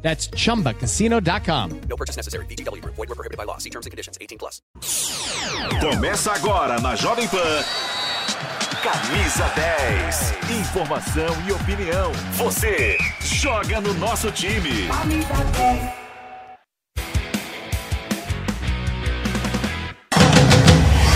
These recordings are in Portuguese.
That's chumbacasino.com. No purchase necessary. VGW Group. Void were prohibited by law. See terms and conditions. 18 plus. Começa agora na Jovem Pan. Camisa 10. Informação e opinião. Você joga no nosso time.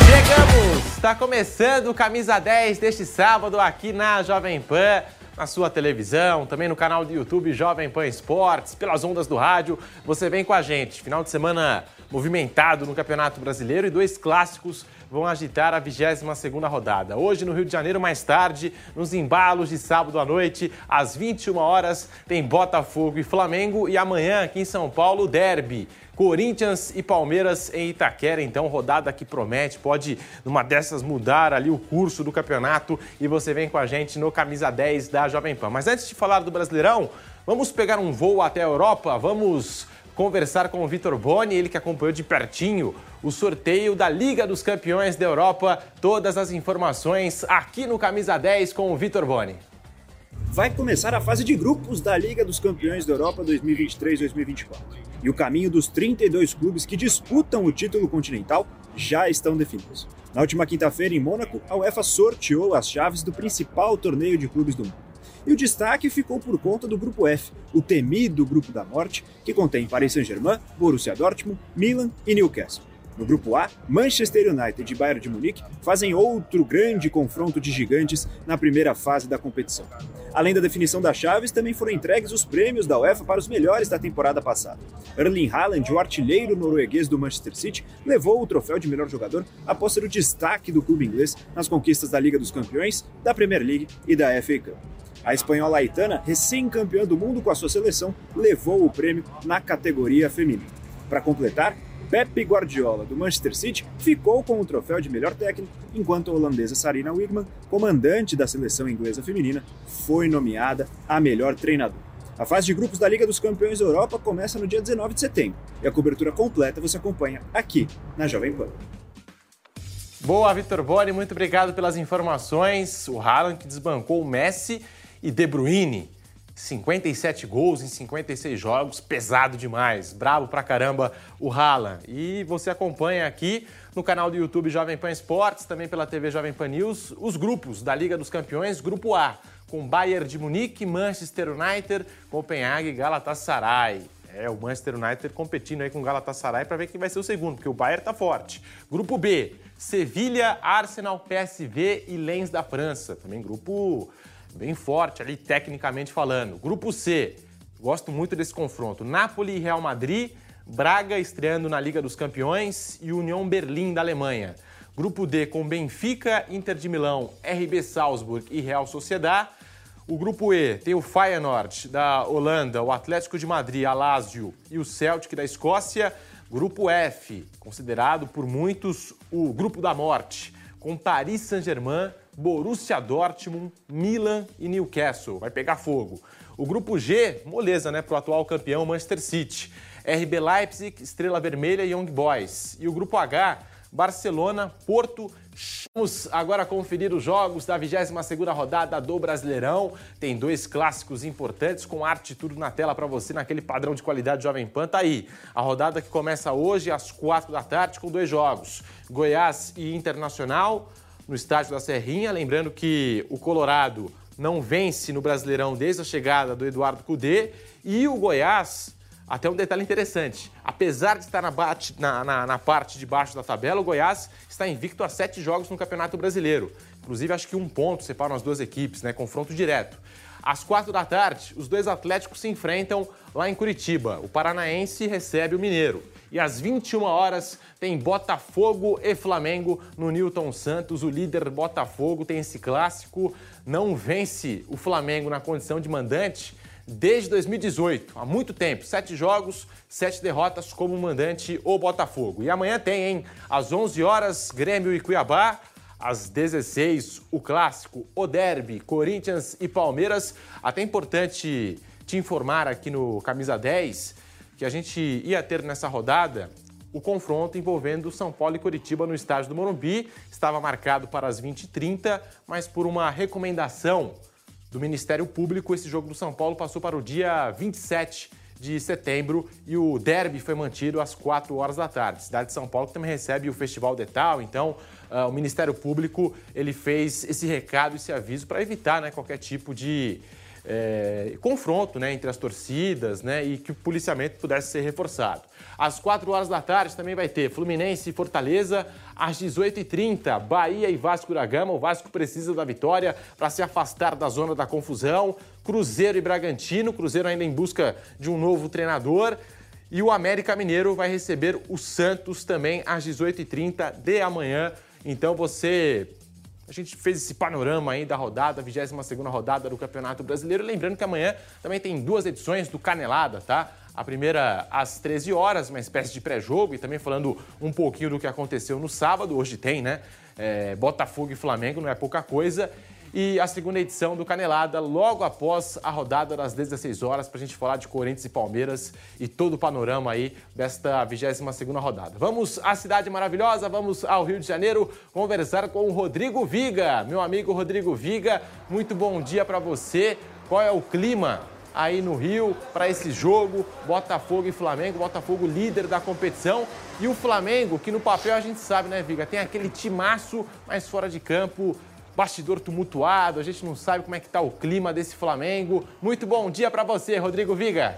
Chegamos! Está começando o Camisa 10 deste sábado aqui na Jovem Pan, na sua televisão, também no canal do YouTube Jovem Pan Esportes, pelas ondas do rádio. Você vem com a gente. Final de semana movimentado no Campeonato Brasileiro e dois clássicos vão agitar a 22ª rodada. Hoje no Rio de Janeiro, mais tarde, nos embalos de sábado à noite, às 21 horas, tem Botafogo e Flamengo e amanhã aqui em São Paulo, Derby. Corinthians e Palmeiras em Itaquera, então rodada que promete, pode numa dessas mudar ali o curso do campeonato e você vem com a gente no camisa 10 da Jovem Pan. Mas antes de falar do Brasileirão, vamos pegar um voo até a Europa, vamos conversar com o Vitor Boni, ele que acompanhou de pertinho o sorteio da Liga dos Campeões da Europa. Todas as informações aqui no Camisa 10 com o Vitor Boni. Vai começar a fase de grupos da Liga dos Campeões da Europa 2023-2024. E o caminho dos 32 clubes que disputam o título continental já estão definidos. Na última quinta-feira, em Mônaco, a UEFA sorteou as chaves do principal torneio de clubes do mundo. E o destaque ficou por conta do Grupo F, o temido Grupo da Morte, que contém Paris Saint-Germain, Borussia Dortmund, Milan e Newcastle. No grupo A, Manchester United e Bayern de Munique fazem outro grande confronto de gigantes na primeira fase da competição. Além da definição das chaves, também foram entregues os prêmios da UEFA para os melhores da temporada passada. Erling Haaland, o artilheiro norueguês do Manchester City, levou o troféu de melhor jogador após ser o destaque do clube inglês nas conquistas da Liga dos Campeões, da Premier League e da FA Cup. A espanhola Aitana, recém-campeã do mundo com a sua seleção, levou o prêmio na categoria feminina. Para completar, Pepe Guardiola, do Manchester City, ficou com o troféu de melhor técnico, enquanto a holandesa Sarina Wigman, comandante da seleção inglesa feminina, foi nomeada a melhor treinador. A fase de grupos da Liga dos Campeões da Europa começa no dia 19 de setembro e a cobertura completa você acompanha aqui na Jovem Pan. Boa, Vitor Boni, muito obrigado pelas informações. O Haaland que desbancou o Messi e De Bruyne. 57 gols em 56 jogos, pesado demais, brabo pra caramba o Haaland. E você acompanha aqui no canal do YouTube Jovem Pan Esportes, também pela TV Jovem Pan News, os grupos da Liga dos Campeões, Grupo A, com Bayern de Munique, Manchester United, Copenhague e Galatasaray. É, o Manchester United competindo aí com o Galatasaray para ver quem vai ser o segundo, porque o Bayern tá forte. Grupo B, Sevilha, Arsenal, PSV e Lens da França. Também grupo bem forte ali, tecnicamente falando. Grupo C, gosto muito desse confronto. Napoli e Real Madrid, Braga estreando na Liga dos Campeões e União Berlim da Alemanha. Grupo D com Benfica, Inter de Milão, RB Salzburg e Real Sociedad. O grupo E tem o Feyenoord da Holanda, o Atlético de Madrid, a Lazio e o Celtic da Escócia. Grupo F, considerado por muitos o grupo da morte, com Paris Saint-Germain, Borussia Dortmund, Milan e Newcastle. Vai pegar fogo. O grupo G, moleza, né, para o atual campeão Manchester City. RB Leipzig, Estrela Vermelha e Young Boys. E o grupo H, Barcelona, Porto. Vamos agora conferir os jogos da 22ª rodada do Brasileirão. Tem dois clássicos importantes com arte tudo na tela para você naquele padrão de qualidade Jovem Pan. Tá aí. A rodada que começa hoje às 4 da tarde com dois jogos. Goiás e Internacional no estádio da Serrinha. Lembrando que o Colorado não vence no Brasileirão desde a chegada do Eduardo Cudê e o Goiás até um detalhe interessante. Apesar de estar na, bate, na, na, na, parte de baixo da tabela, o Goiás está invicto a sete jogos no Campeonato Brasileiro. Inclusive, acho que um ponto separam as duas equipes, né? Confronto direto. Às quatro da tarde, os dois Atléticos se enfrentam lá em Curitiba. O Paranaense recebe o Mineiro. E às 21 horas tem Botafogo e Flamengo no Newton Santos. O líder Botafogo tem esse clássico, não vence o Flamengo na condição de mandante desde 2018, há muito tempo. Sete jogos, sete derrotas como mandante o Botafogo. E amanhã tem, hein? Às 11 horas, Grêmio e Cuiabá. Às 16, o clássico, o derby, Corinthians e Palmeiras. Até importante te informar aqui no Camisa 10 que a gente ia ter nessa rodada o confronto envolvendo São Paulo e Curitiba no estádio do Morumbi. Estava marcado para as 20h30, mas por uma recomendação do Ministério Público, esse jogo do São Paulo passou para o dia 27 de setembro e o derby foi mantido às 4 horas da tarde. cidade de São Paulo também recebe o Festival Detal, então uh, o Ministério Público ele fez esse recado, esse aviso para evitar né, qualquer tipo de é, confronto né, entre as torcidas né, e que o policiamento pudesse ser reforçado. Às 4 horas da tarde também vai ter Fluminense e Fortaleza. Às 18h30, Bahia e Vasco da Gama. O Vasco precisa da vitória para se afastar da zona da confusão. Cruzeiro e Bragantino. Cruzeiro ainda em busca de um novo treinador. E o América Mineiro vai receber o Santos também às 18h30 de amanhã. Então você a gente fez esse panorama aí da rodada, 22ª rodada do Campeonato Brasileiro. Lembrando que amanhã também tem duas edições do Canelada, tá? A primeira às 13 horas, uma espécie de pré-jogo, e também falando um pouquinho do que aconteceu no sábado. Hoje tem, né? É, Botafogo e Flamengo, não é pouca coisa. E a segunda edição do Canelada, logo após a rodada das 16 horas, para a gente falar de Corinthians e Palmeiras e todo o panorama aí desta 22 rodada. Vamos à cidade maravilhosa, vamos ao Rio de Janeiro conversar com o Rodrigo Viga. Meu amigo Rodrigo Viga, muito bom dia para você. Qual é o clima aí no Rio para esse jogo, Botafogo e Flamengo, Botafogo líder da competição e o Flamengo, que no papel a gente sabe, né, Viga, tem aquele timaço, mas fora de campo, bastidor tumultuado, a gente não sabe como é que tá o clima desse Flamengo. Muito bom dia para você, Rodrigo Viga.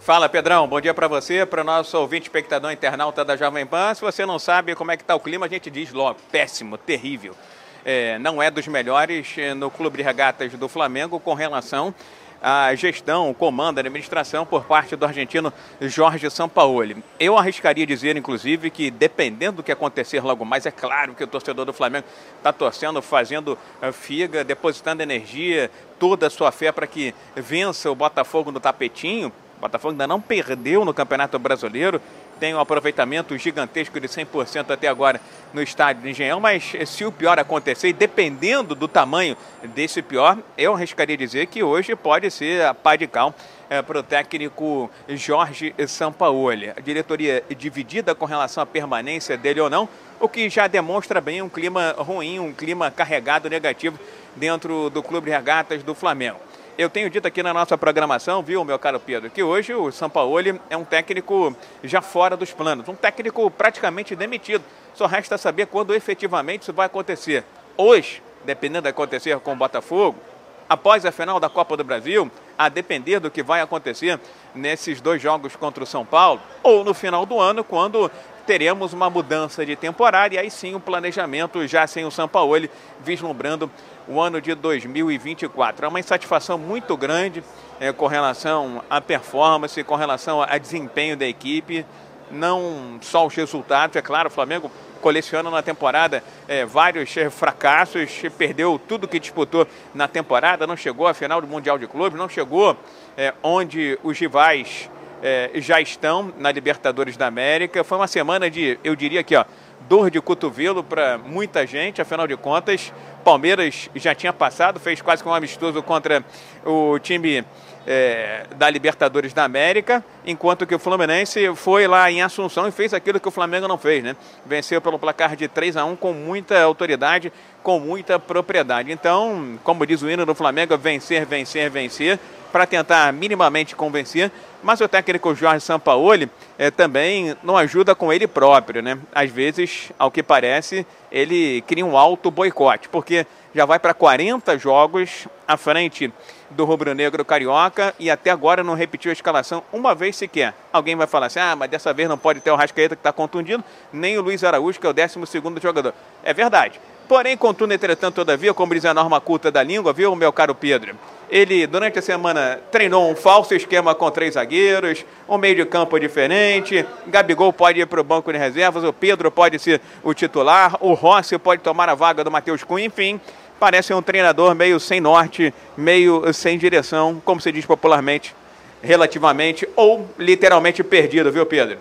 Fala, Pedrão. Bom dia para você, para o nosso ouvinte, espectador, internauta da Jovem Pan. Se você não sabe como é que tá o clima, a gente diz logo, péssimo, terrível. É, não é dos melhores é, no Clube de Regatas do Flamengo com relação a gestão, o comando, a administração por parte do argentino Jorge Sampaoli. Eu arriscaria dizer, inclusive, que dependendo do que acontecer logo mais, é claro que o torcedor do Flamengo está torcendo, fazendo eh, figa, depositando energia, toda a sua fé para que vença o Botafogo no tapetinho. O Botafogo ainda não perdeu no Campeonato Brasileiro, tem um aproveitamento gigantesco de 100% até agora no estádio do Engenhão, mas se o pior acontecer, e dependendo do tamanho desse pior, eu arriscaria dizer que hoje pode ser a pá de cal é, para o técnico Jorge Sampaoli. A diretoria dividida com relação à permanência dele ou não, o que já demonstra bem um clima ruim, um clima carregado negativo dentro do Clube de Regatas do Flamengo. Eu tenho dito aqui na nossa programação, viu, meu caro Pedro, que hoje o Sampaoli é um técnico já fora dos planos, um técnico praticamente demitido. Só resta saber quando efetivamente isso vai acontecer. Hoje, dependendo de acontecer com o Botafogo, após a final da Copa do Brasil, a depender do que vai acontecer nesses dois jogos contra o São Paulo, ou no final do ano, quando teremos uma mudança de temporada e aí sim o planejamento já sem o Sampaoli vislumbrando o ano de 2024. É uma insatisfação muito grande é, com relação à performance, com relação a desempenho da equipe, não só os resultados, é claro, o Flamengo coleciona na temporada é, vários é, fracassos, perdeu tudo que disputou na temporada, não chegou à final do Mundial de Clubes, não chegou é, onde os rivais é, já estão na Libertadores da América. Foi uma semana de, eu diria aqui, ó, dor de cotovelo para muita gente, afinal de contas, Palmeiras já tinha passado, fez quase que um amistoso contra o time é, da Libertadores da América, enquanto que o Fluminense foi lá em Assunção e fez aquilo que o Flamengo não fez, né? Venceu pelo placar de 3 a 1 com muita autoridade, com muita propriedade. Então, como diz o hino do Flamengo, vencer, vencer, vencer, para tentar minimamente convencer, mas o técnico Jorge Sampaoli é, também não ajuda com ele próprio, né? Às vezes, ao que parece, ele cria um alto boicote, porque já vai para 40 jogos à frente do rubro-negro carioca e até agora não repetiu a escalação uma vez sequer. Alguém vai falar assim: ah, mas dessa vez não pode ter o Rascaeta que está contundido, nem o Luiz Araújo, que é o 12 jogador. É verdade. Porém, contudo, entretanto, todavia, como diz a norma culta da língua, viu, meu caro Pedro? Ele, durante a semana, treinou um falso esquema com três zagueiros, um meio de campo diferente. Gabigol pode ir para o banco de reservas, o Pedro pode ser o titular, o Rossi pode tomar a vaga do Matheus Cunha, enfim parece um treinador meio sem norte, meio sem direção, como se diz popularmente, relativamente ou literalmente perdido, viu, Pedro?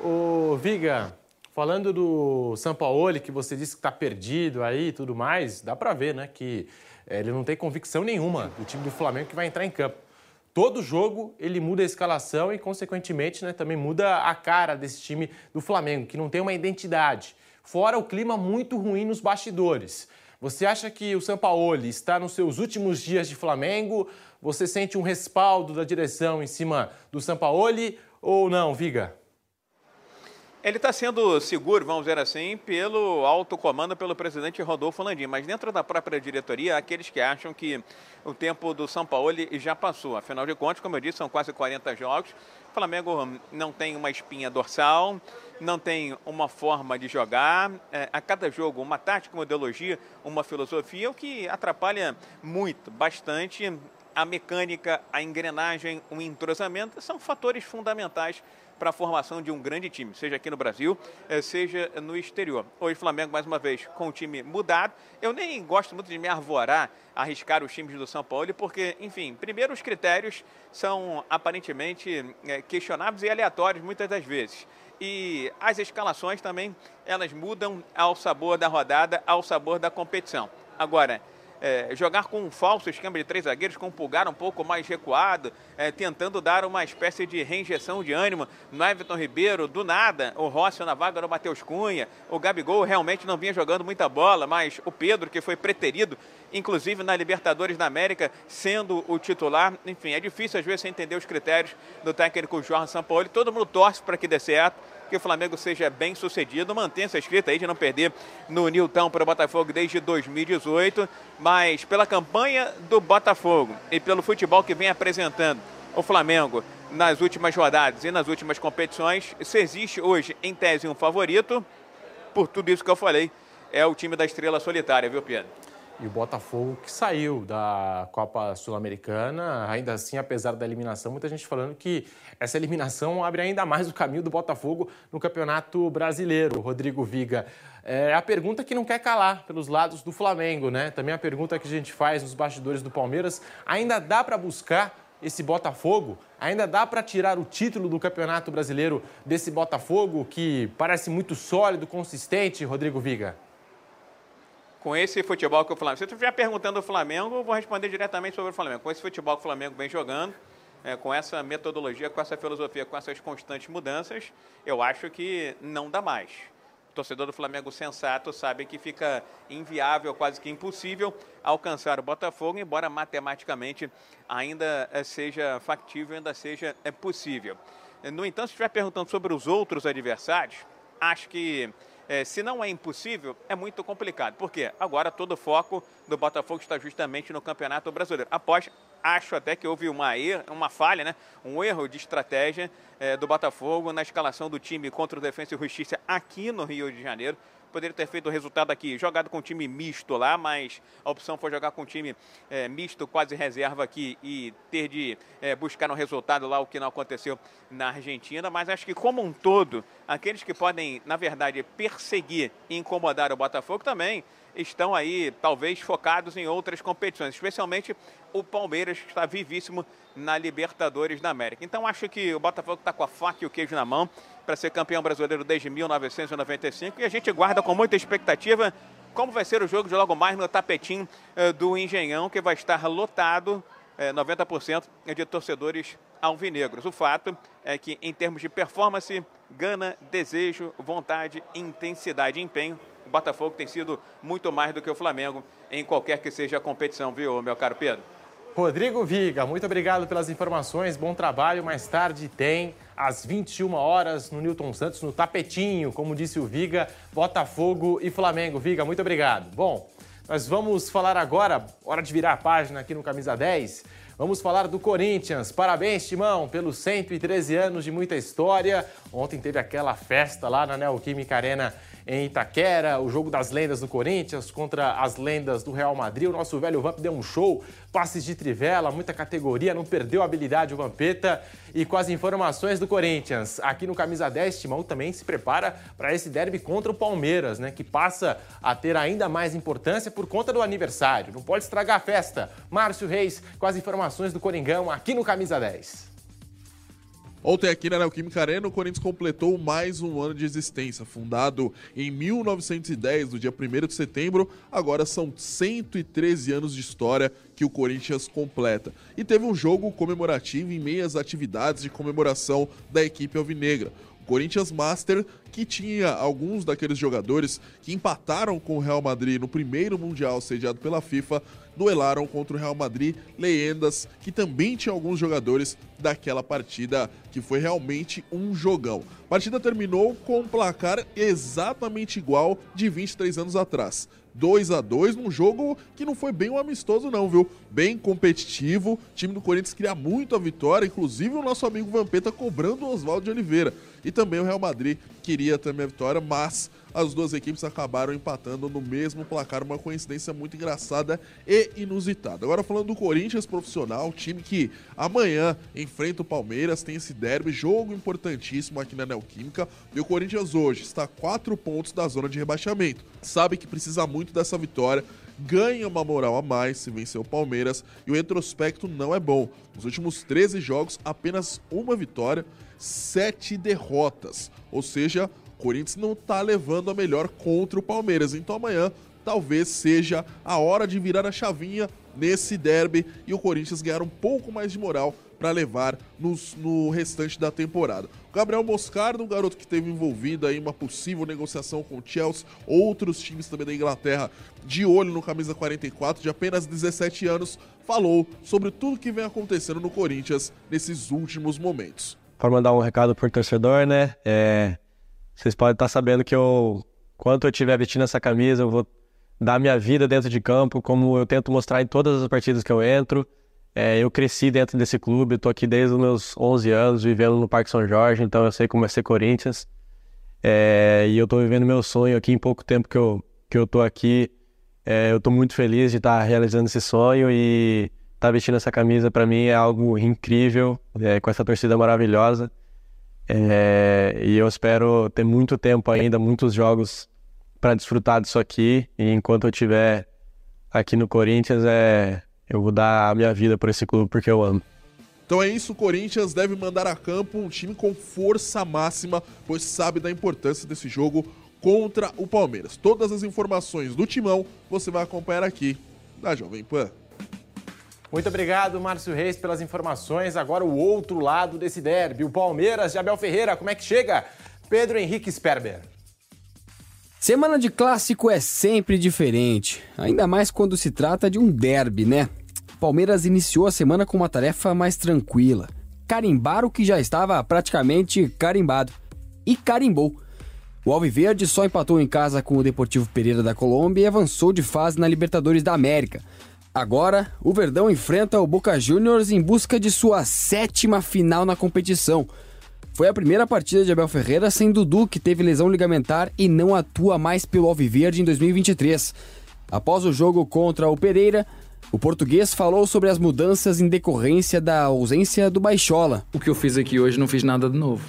Ô, Viga, falando do Sampaoli, que você disse que está perdido aí e tudo mais, dá para ver, né, que ele não tem convicção nenhuma do time do Flamengo que vai entrar em campo. Todo jogo ele muda a escalação e, consequentemente, né, também muda a cara desse time do Flamengo, que não tem uma identidade. Fora o clima muito ruim nos bastidores. Você acha que o Sampaoli está nos seus últimos dias de Flamengo? Você sente um respaldo da direção em cima do Sampaoli ou não, Viga? Ele está sendo seguro, vamos dizer assim, pelo alto comando, pelo presidente Rodolfo Landim. Mas dentro da própria diretoria, há aqueles que acham que o tempo do São Paulo já passou. Afinal de contas, como eu disse, são quase 40 jogos. O Flamengo não tem uma espinha dorsal, não tem uma forma de jogar. É, a cada jogo, uma tática, uma ideologia, uma filosofia, o que atrapalha muito, bastante a mecânica, a engrenagem, o entrosamento são fatores fundamentais para a formação de um grande time, seja aqui no Brasil, eh, seja no exterior. Hoje o Flamengo, mais uma vez, com o time mudado. Eu nem gosto muito de me arvorar, arriscar os times do São Paulo, porque, enfim, primeiro os critérios são aparentemente eh, questionáveis e aleatórios muitas das vezes. E as escalações também, elas mudam ao sabor da rodada, ao sabor da competição. Agora, é, jogar com um falso esquema de três zagueiros, com um pulgar um pouco mais recuado, é, tentando dar uma espécie de reinjeção de ânimo no Everton Ribeiro, do nada, o Rossi na vaga do Matheus Cunha, o Gabigol realmente não vinha jogando muita bola, mas o Pedro, que foi preterido, inclusive na Libertadores da América, sendo o titular, enfim, é difícil às vezes entender os critérios do técnico Jorge Sampaoli, todo mundo torce para que dê certo, que o Flamengo seja bem sucedido, mantenha essa escrita aí de não perder no Nilton para o Botafogo desde 2018, mas pela campanha do Botafogo e pelo futebol que vem apresentando o Flamengo nas últimas rodadas e nas últimas competições, se existe hoje em tese um favorito, por tudo isso que eu falei, é o time da estrela solitária, viu, Pedro? E o Botafogo que saiu da Copa Sul-Americana, ainda assim, apesar da eliminação, muita gente falando que essa eliminação abre ainda mais o caminho do Botafogo no Campeonato Brasileiro. Rodrigo Viga, é a pergunta que não quer calar pelos lados do Flamengo, né? Também a pergunta que a gente faz nos bastidores do Palmeiras, ainda dá para buscar esse Botafogo? Ainda dá para tirar o título do Campeonato Brasileiro desse Botafogo que parece muito sólido, consistente, Rodrigo Viga? Com esse futebol que o Flamengo. Se você estiver perguntando o Flamengo, eu vou responder diretamente sobre o Flamengo. Com esse futebol que o Flamengo vem jogando, é, com essa metodologia, com essa filosofia, com essas constantes mudanças, eu acho que não dá mais. Torcedor do Flamengo sensato sabe que fica inviável, quase que impossível, alcançar o Botafogo, embora matematicamente ainda é, seja factível, ainda seja é, possível. No entanto, se estiver perguntando sobre os outros adversários, acho que é, se não é impossível, é muito complicado. Por quê? Agora todo o foco do Botafogo está justamente no Campeonato Brasileiro. Após, acho até que houve uma, uma falha, né? um erro de estratégia é, do Botafogo na escalação do time contra o Defensa e Justiça aqui no Rio de Janeiro poderia ter feito o resultado aqui, jogado com time misto lá, mas a opção foi jogar com time é, misto, quase reserva aqui e ter de é, buscar um resultado lá, o que não aconteceu na Argentina. Mas acho que, como um todo, aqueles que podem, na verdade, perseguir e incomodar o Botafogo também estão aí, talvez, focados em outras competições, especialmente o Palmeiras, que está vivíssimo na Libertadores da América. Então, acho que o Botafogo está com a faca e o queijo na mão para ser campeão brasileiro desde 1995 e a gente guarda com muita expectativa como vai ser o jogo de logo mais no tapetinho eh, do Engenhão, que vai estar lotado, 90% eh, de torcedores alvinegros. O fato é que, em termos de performance, gana, desejo, vontade, intensidade e empenho, o Botafogo tem sido muito mais do que o Flamengo em qualquer que seja a competição, viu, meu caro Pedro? Rodrigo Viga, muito obrigado pelas informações, bom trabalho. Mais tarde tem às 21 horas no Newton Santos, no tapetinho, como disse o Viga, Botafogo e Flamengo. Viga, muito obrigado. Bom, nós vamos falar agora, hora de virar a página aqui no Camisa 10. Vamos falar do Corinthians. Parabéns, Timão, pelos 113 anos de muita história. Ontem teve aquela festa lá na Neoquímica Arena em Itaquera, o jogo das lendas do Corinthians contra as lendas do Real Madrid. O nosso velho Vamp deu um show, passes de trivela, muita categoria, não perdeu a habilidade o Vampeta. E com as informações do Corinthians, aqui no Camisa 10, Timão também se prepara para esse derby contra o Palmeiras, né? Que passa a ter ainda mais importância por conta do aniversário. Não pode estragar a festa. Márcio Reis com as informações do Coringão aqui no Camisa 10. Ontem aqui na Neoquímica Arena, o Corinthians completou mais um ano de existência. Fundado em 1910, no dia 1 de setembro, agora são 113 anos de história que o Corinthians completa. E teve um jogo comemorativo em meio às atividades de comemoração da equipe alvinegra. Corinthians Master, que tinha alguns daqueles jogadores que empataram com o Real Madrid no primeiro Mundial sediado pela FIFA, duelaram contra o Real Madrid Leyendas, que também tinha alguns jogadores daquela partida que foi realmente um jogão. A partida terminou com um placar exatamente igual de 23 anos atrás. 2 a 2 num jogo que não foi bem um amistoso não, viu? Bem competitivo, o time do Corinthians queria muito a vitória, inclusive o nosso amigo Vampeta cobrando o Oswaldo de Oliveira. E também o Real Madrid queria também a vitória, mas as duas equipes acabaram empatando no mesmo placar, uma coincidência muito engraçada e inusitada. Agora falando do Corinthians profissional, time que amanhã enfrenta o Palmeiras, tem esse derby, jogo importantíssimo aqui na Neoquímica, e o Corinthians hoje está a quatro pontos da zona de rebaixamento. Sabe que precisa muito dessa vitória, ganha uma moral a mais se vencer o Palmeiras e o retrospecto não é bom. Nos últimos 13 jogos, apenas uma vitória sete derrotas. Ou seja, Corinthians não está levando a melhor contra o Palmeiras. Então amanhã talvez seja a hora de virar a chavinha nesse derby e o Corinthians ganhar um pouco mais de moral para levar nos, no restante da temporada. O Gabriel Moscardo, um garoto que esteve envolvido em uma possível negociação com o Chelsea, outros times também da Inglaterra de olho no camisa 44, de apenas 17 anos, falou sobre tudo que vem acontecendo no Corinthians nesses últimos momentos para mandar um recado pro torcedor, né? É, vocês podem estar sabendo que eu, quanto eu estiver vestindo essa camisa, eu vou dar minha vida dentro de campo, como eu tento mostrar em todas as partidas que eu entro. É, eu cresci dentro desse clube, estou aqui desde os meus 11 anos, vivendo no Parque São Jorge, então eu sei como é ser Corinthians. É, e eu estou vivendo meu sonho aqui em pouco tempo que eu, que eu aqui. É, eu estou muito feliz de estar realizando esse sonho e estar tá vestindo essa camisa para mim é algo incrível, é, com essa torcida maravilhosa. É, e eu espero ter muito tempo ainda, muitos jogos para desfrutar disso aqui. E enquanto eu estiver aqui no Corinthians, é, eu vou dar a minha vida por esse clube porque eu amo. Então é isso, o Corinthians deve mandar a campo um time com força máxima, pois sabe da importância desse jogo contra o Palmeiras. Todas as informações do Timão você vai acompanhar aqui na Jovem Pan. Muito obrigado, Márcio Reis, pelas informações. Agora o outro lado desse derby, o Palmeiras de Abel Ferreira. Como é que chega? Pedro Henrique Sperber. Semana de clássico é sempre diferente, ainda mais quando se trata de um derby, né? Palmeiras iniciou a semana com uma tarefa mais tranquila: carimbar o que já estava praticamente carimbado. E carimbou. O Alviverde só empatou em casa com o Deportivo Pereira da Colômbia e avançou de fase na Libertadores da América. Agora, o Verdão enfrenta o Boca Juniors em busca de sua sétima final na competição. Foi a primeira partida de Abel Ferreira sem Dudu, que teve lesão ligamentar e não atua mais pelo Alviverde em 2023. Após o jogo contra o Pereira, o português falou sobre as mudanças em decorrência da ausência do Baixola. O que eu fiz aqui hoje não fiz nada de novo.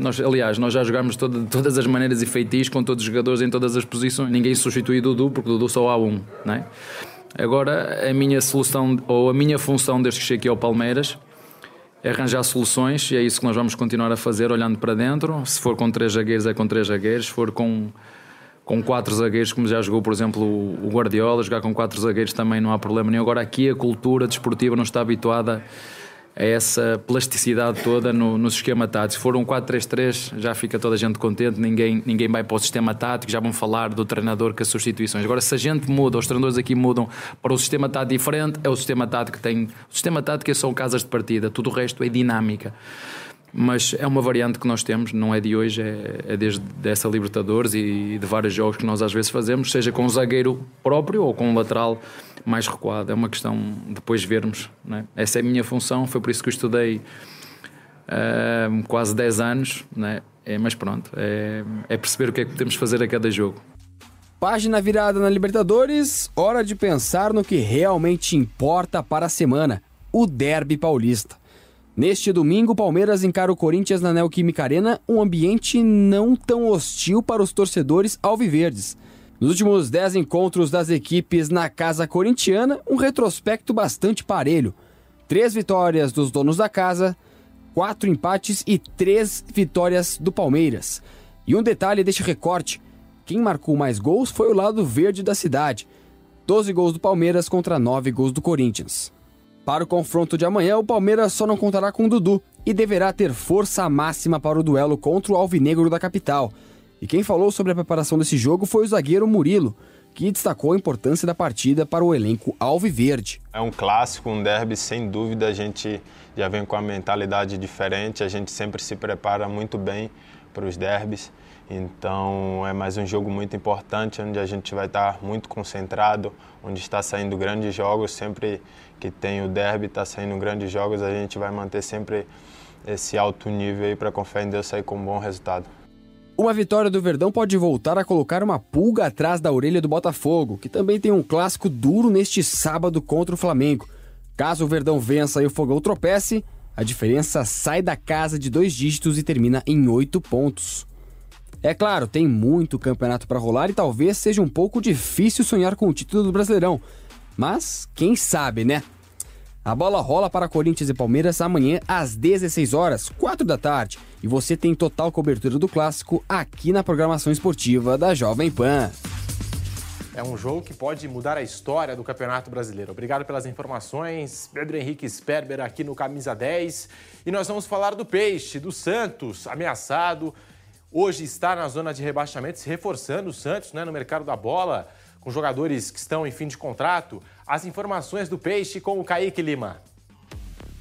Nós, aliás, nós já jogámos de todas as maneiras e feitiços com todos os jogadores em todas as posições. Ninguém substitui Dudu, porque Dudu só há um. Não é? Agora, a minha solução ou a minha função desde que cheguei aqui ao Palmeiras é arranjar soluções e é isso que nós vamos continuar a fazer, olhando para dentro. Se for com três zagueiros, é com três zagueiros. Se for com, com quatro zagueiros, como já jogou, por exemplo, o Guardiola, jogar com quatro zagueiros também não há problema nenhum. Agora, aqui a cultura desportiva não está habituada essa plasticidade toda no, no esquema tático. Se for um 4-3-3, já fica toda a gente contente, ninguém, ninguém vai para o sistema tático, já vão falar do treinador com as substituições. Agora, se a gente muda, os treinadores aqui mudam para o sistema tático diferente, é o sistema tático que tem. O sistema tático é são casas de partida, tudo o resto é dinâmica mas é uma variante que nós temos, não é de hoje, é, é desde essa Libertadores e de vários jogos que nós às vezes fazemos, seja com um zagueiro próprio ou com um lateral mais recuado. É uma questão de depois vermos. É? Essa é a minha função, foi por isso que eu estudei uh, quase 10 anos. É? É, mas pronto, é, é perceber o que é que podemos fazer a cada jogo. Página virada na Libertadores, hora de pensar no que realmente importa para a semana: o Derby Paulista. Neste domingo, o Palmeiras encara o Corinthians na Neoquímica Arena, um ambiente não tão hostil para os torcedores alviverdes. Nos últimos 10 encontros das equipes na casa corintiana, um retrospecto bastante parelho. Três vitórias dos donos da casa, quatro empates e três vitórias do Palmeiras. E um detalhe deste recorte: quem marcou mais gols foi o lado verde da cidade. 12 gols do Palmeiras contra 9 gols do Corinthians. Para o confronto de amanhã, o Palmeiras só não contará com Dudu e deverá ter força máxima para o duelo contra o Alvinegro da capital. E quem falou sobre a preparação desse jogo foi o zagueiro Murilo, que destacou a importância da partida para o elenco alviverde. É um clássico, um derby, sem dúvida a gente já vem com a mentalidade diferente, a gente sempre se prepara muito bem para os derbys. Então é mais um jogo muito importante, onde a gente vai estar muito concentrado, onde está saindo grandes jogos. Sempre que tem o derby, está saindo grandes jogos, a gente vai manter sempre esse alto nível aí para confiar em Deus sair com um bom resultado. Uma vitória do Verdão pode voltar a colocar uma pulga atrás da orelha do Botafogo, que também tem um clássico duro neste sábado contra o Flamengo. Caso o Verdão vença e o Fogão tropece, a diferença sai da casa de dois dígitos e termina em oito pontos. É claro, tem muito campeonato para rolar e talvez seja um pouco difícil sonhar com o título do Brasileirão. Mas quem sabe, né? A bola rola para Corinthians e Palmeiras amanhã às 16 horas, 4 da tarde. E você tem total cobertura do clássico aqui na programação esportiva da Jovem Pan. É um jogo que pode mudar a história do Campeonato Brasileiro. Obrigado pelas informações. Pedro Henrique Sperber aqui no Camisa 10. E nós vamos falar do Peixe, do Santos, ameaçado hoje está na zona de rebaixamento, se reforçando o Santos né, no mercado da bola, com jogadores que estão em fim de contrato. As informações do Peixe com o Kaique Lima.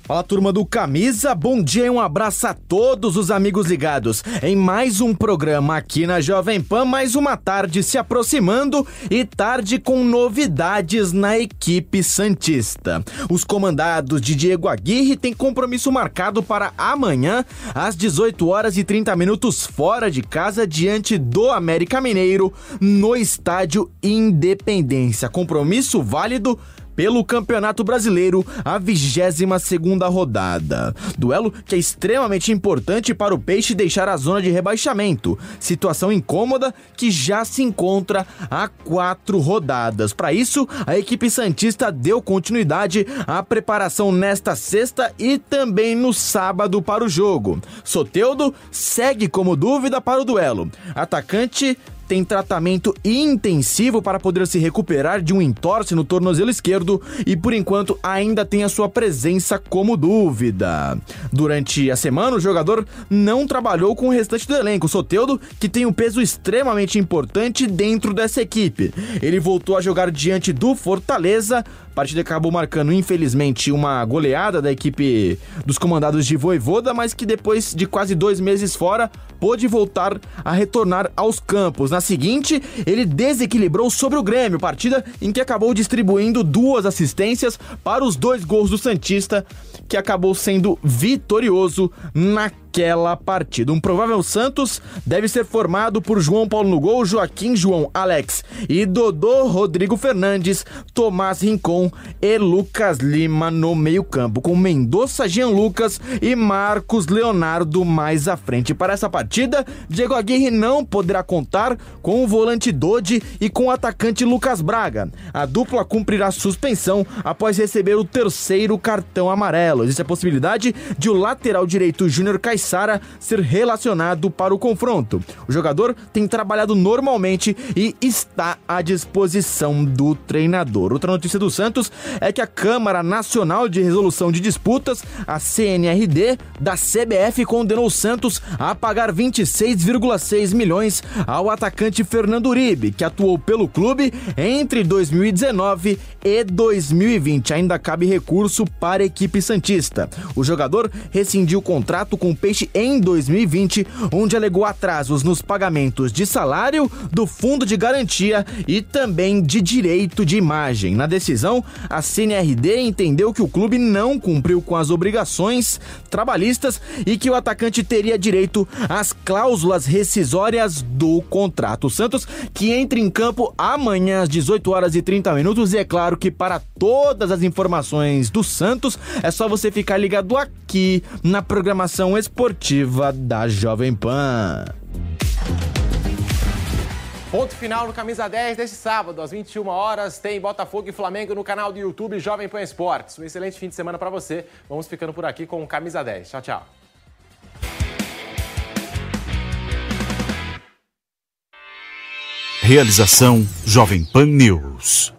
Fala turma do Camisa, bom dia e um abraço a todos os amigos ligados em mais um programa aqui na Jovem Pan, mais uma tarde se aproximando e tarde com novidades na equipe Santista. Os comandados de Diego Aguirre têm compromisso marcado para amanhã às 18 horas e 30 minutos fora de casa diante do América Mineiro no estádio Independência. Compromisso válido pelo Campeonato Brasileiro, a 22 segunda rodada. Duelo que é extremamente importante para o Peixe deixar a zona de rebaixamento. Situação incômoda que já se encontra há quatro rodadas. Para isso, a equipe Santista deu continuidade à preparação nesta sexta e também no sábado para o jogo. Soteudo segue como dúvida para o duelo. Atacante tem tratamento intensivo para poder se recuperar de um entorse no tornozelo esquerdo e por enquanto ainda tem a sua presença como dúvida. Durante a semana, o jogador não trabalhou com o restante do elenco, Soteudo, que tem um peso extremamente importante dentro dessa equipe. Ele voltou a jogar diante do Fortaleza, partida acabou marcando, infelizmente, uma goleada da equipe dos comandados de Voivoda, mas que depois de quase dois meses fora, pôde voltar a retornar aos campos. Na seguinte, ele desequilibrou sobre o Grêmio, partida em que acabou distribuindo duas assistências para os dois gols do Santista, que acabou sendo vitorioso na aquela partida. Um provável Santos deve ser formado por João Paulo no gol, Joaquim João Alex e Dodô Rodrigo Fernandes, Tomás Rincon e Lucas Lima no meio-campo, com Mendonça Jean Lucas e Marcos Leonardo mais à frente. Para essa partida, Diego Aguirre não poderá contar com o volante Dodi e com o atacante Lucas Braga. A dupla cumprirá suspensão após receber o terceiro cartão amarelo. Existe a possibilidade de o lateral direito Júnior Caixinha Sara ser relacionado para o confronto. O jogador tem trabalhado normalmente e está à disposição do treinador. Outra notícia do Santos é que a Câmara Nacional de Resolução de Disputas, a CNRD, da CBF condenou o Santos a pagar 26,6 milhões ao atacante Fernando Uribe, que atuou pelo clube entre 2019 e 2020. Ainda cabe recurso para a equipe Santista. O jogador rescindiu o contrato com o Peixe em 2020, onde alegou atrasos nos pagamentos de salário, do fundo de garantia e também de direito de imagem. Na decisão, a CNRD entendeu que o clube não cumpriu com as obrigações trabalhistas e que o atacante teria direito às cláusulas rescisórias do contrato. O Santos que entra em campo amanhã às 18 horas e 30 minutos e é claro que para todas as informações do Santos é só você ficar ligado aqui na programação esportiva da Jovem Pan. Ponto final no Camisa 10 deste sábado, às 21 horas, tem Botafogo e Flamengo no canal do YouTube Jovem Pan Esportes. Um excelente fim de semana para você. Vamos ficando por aqui com o Camisa 10. Tchau, tchau. Realização Jovem Pan News.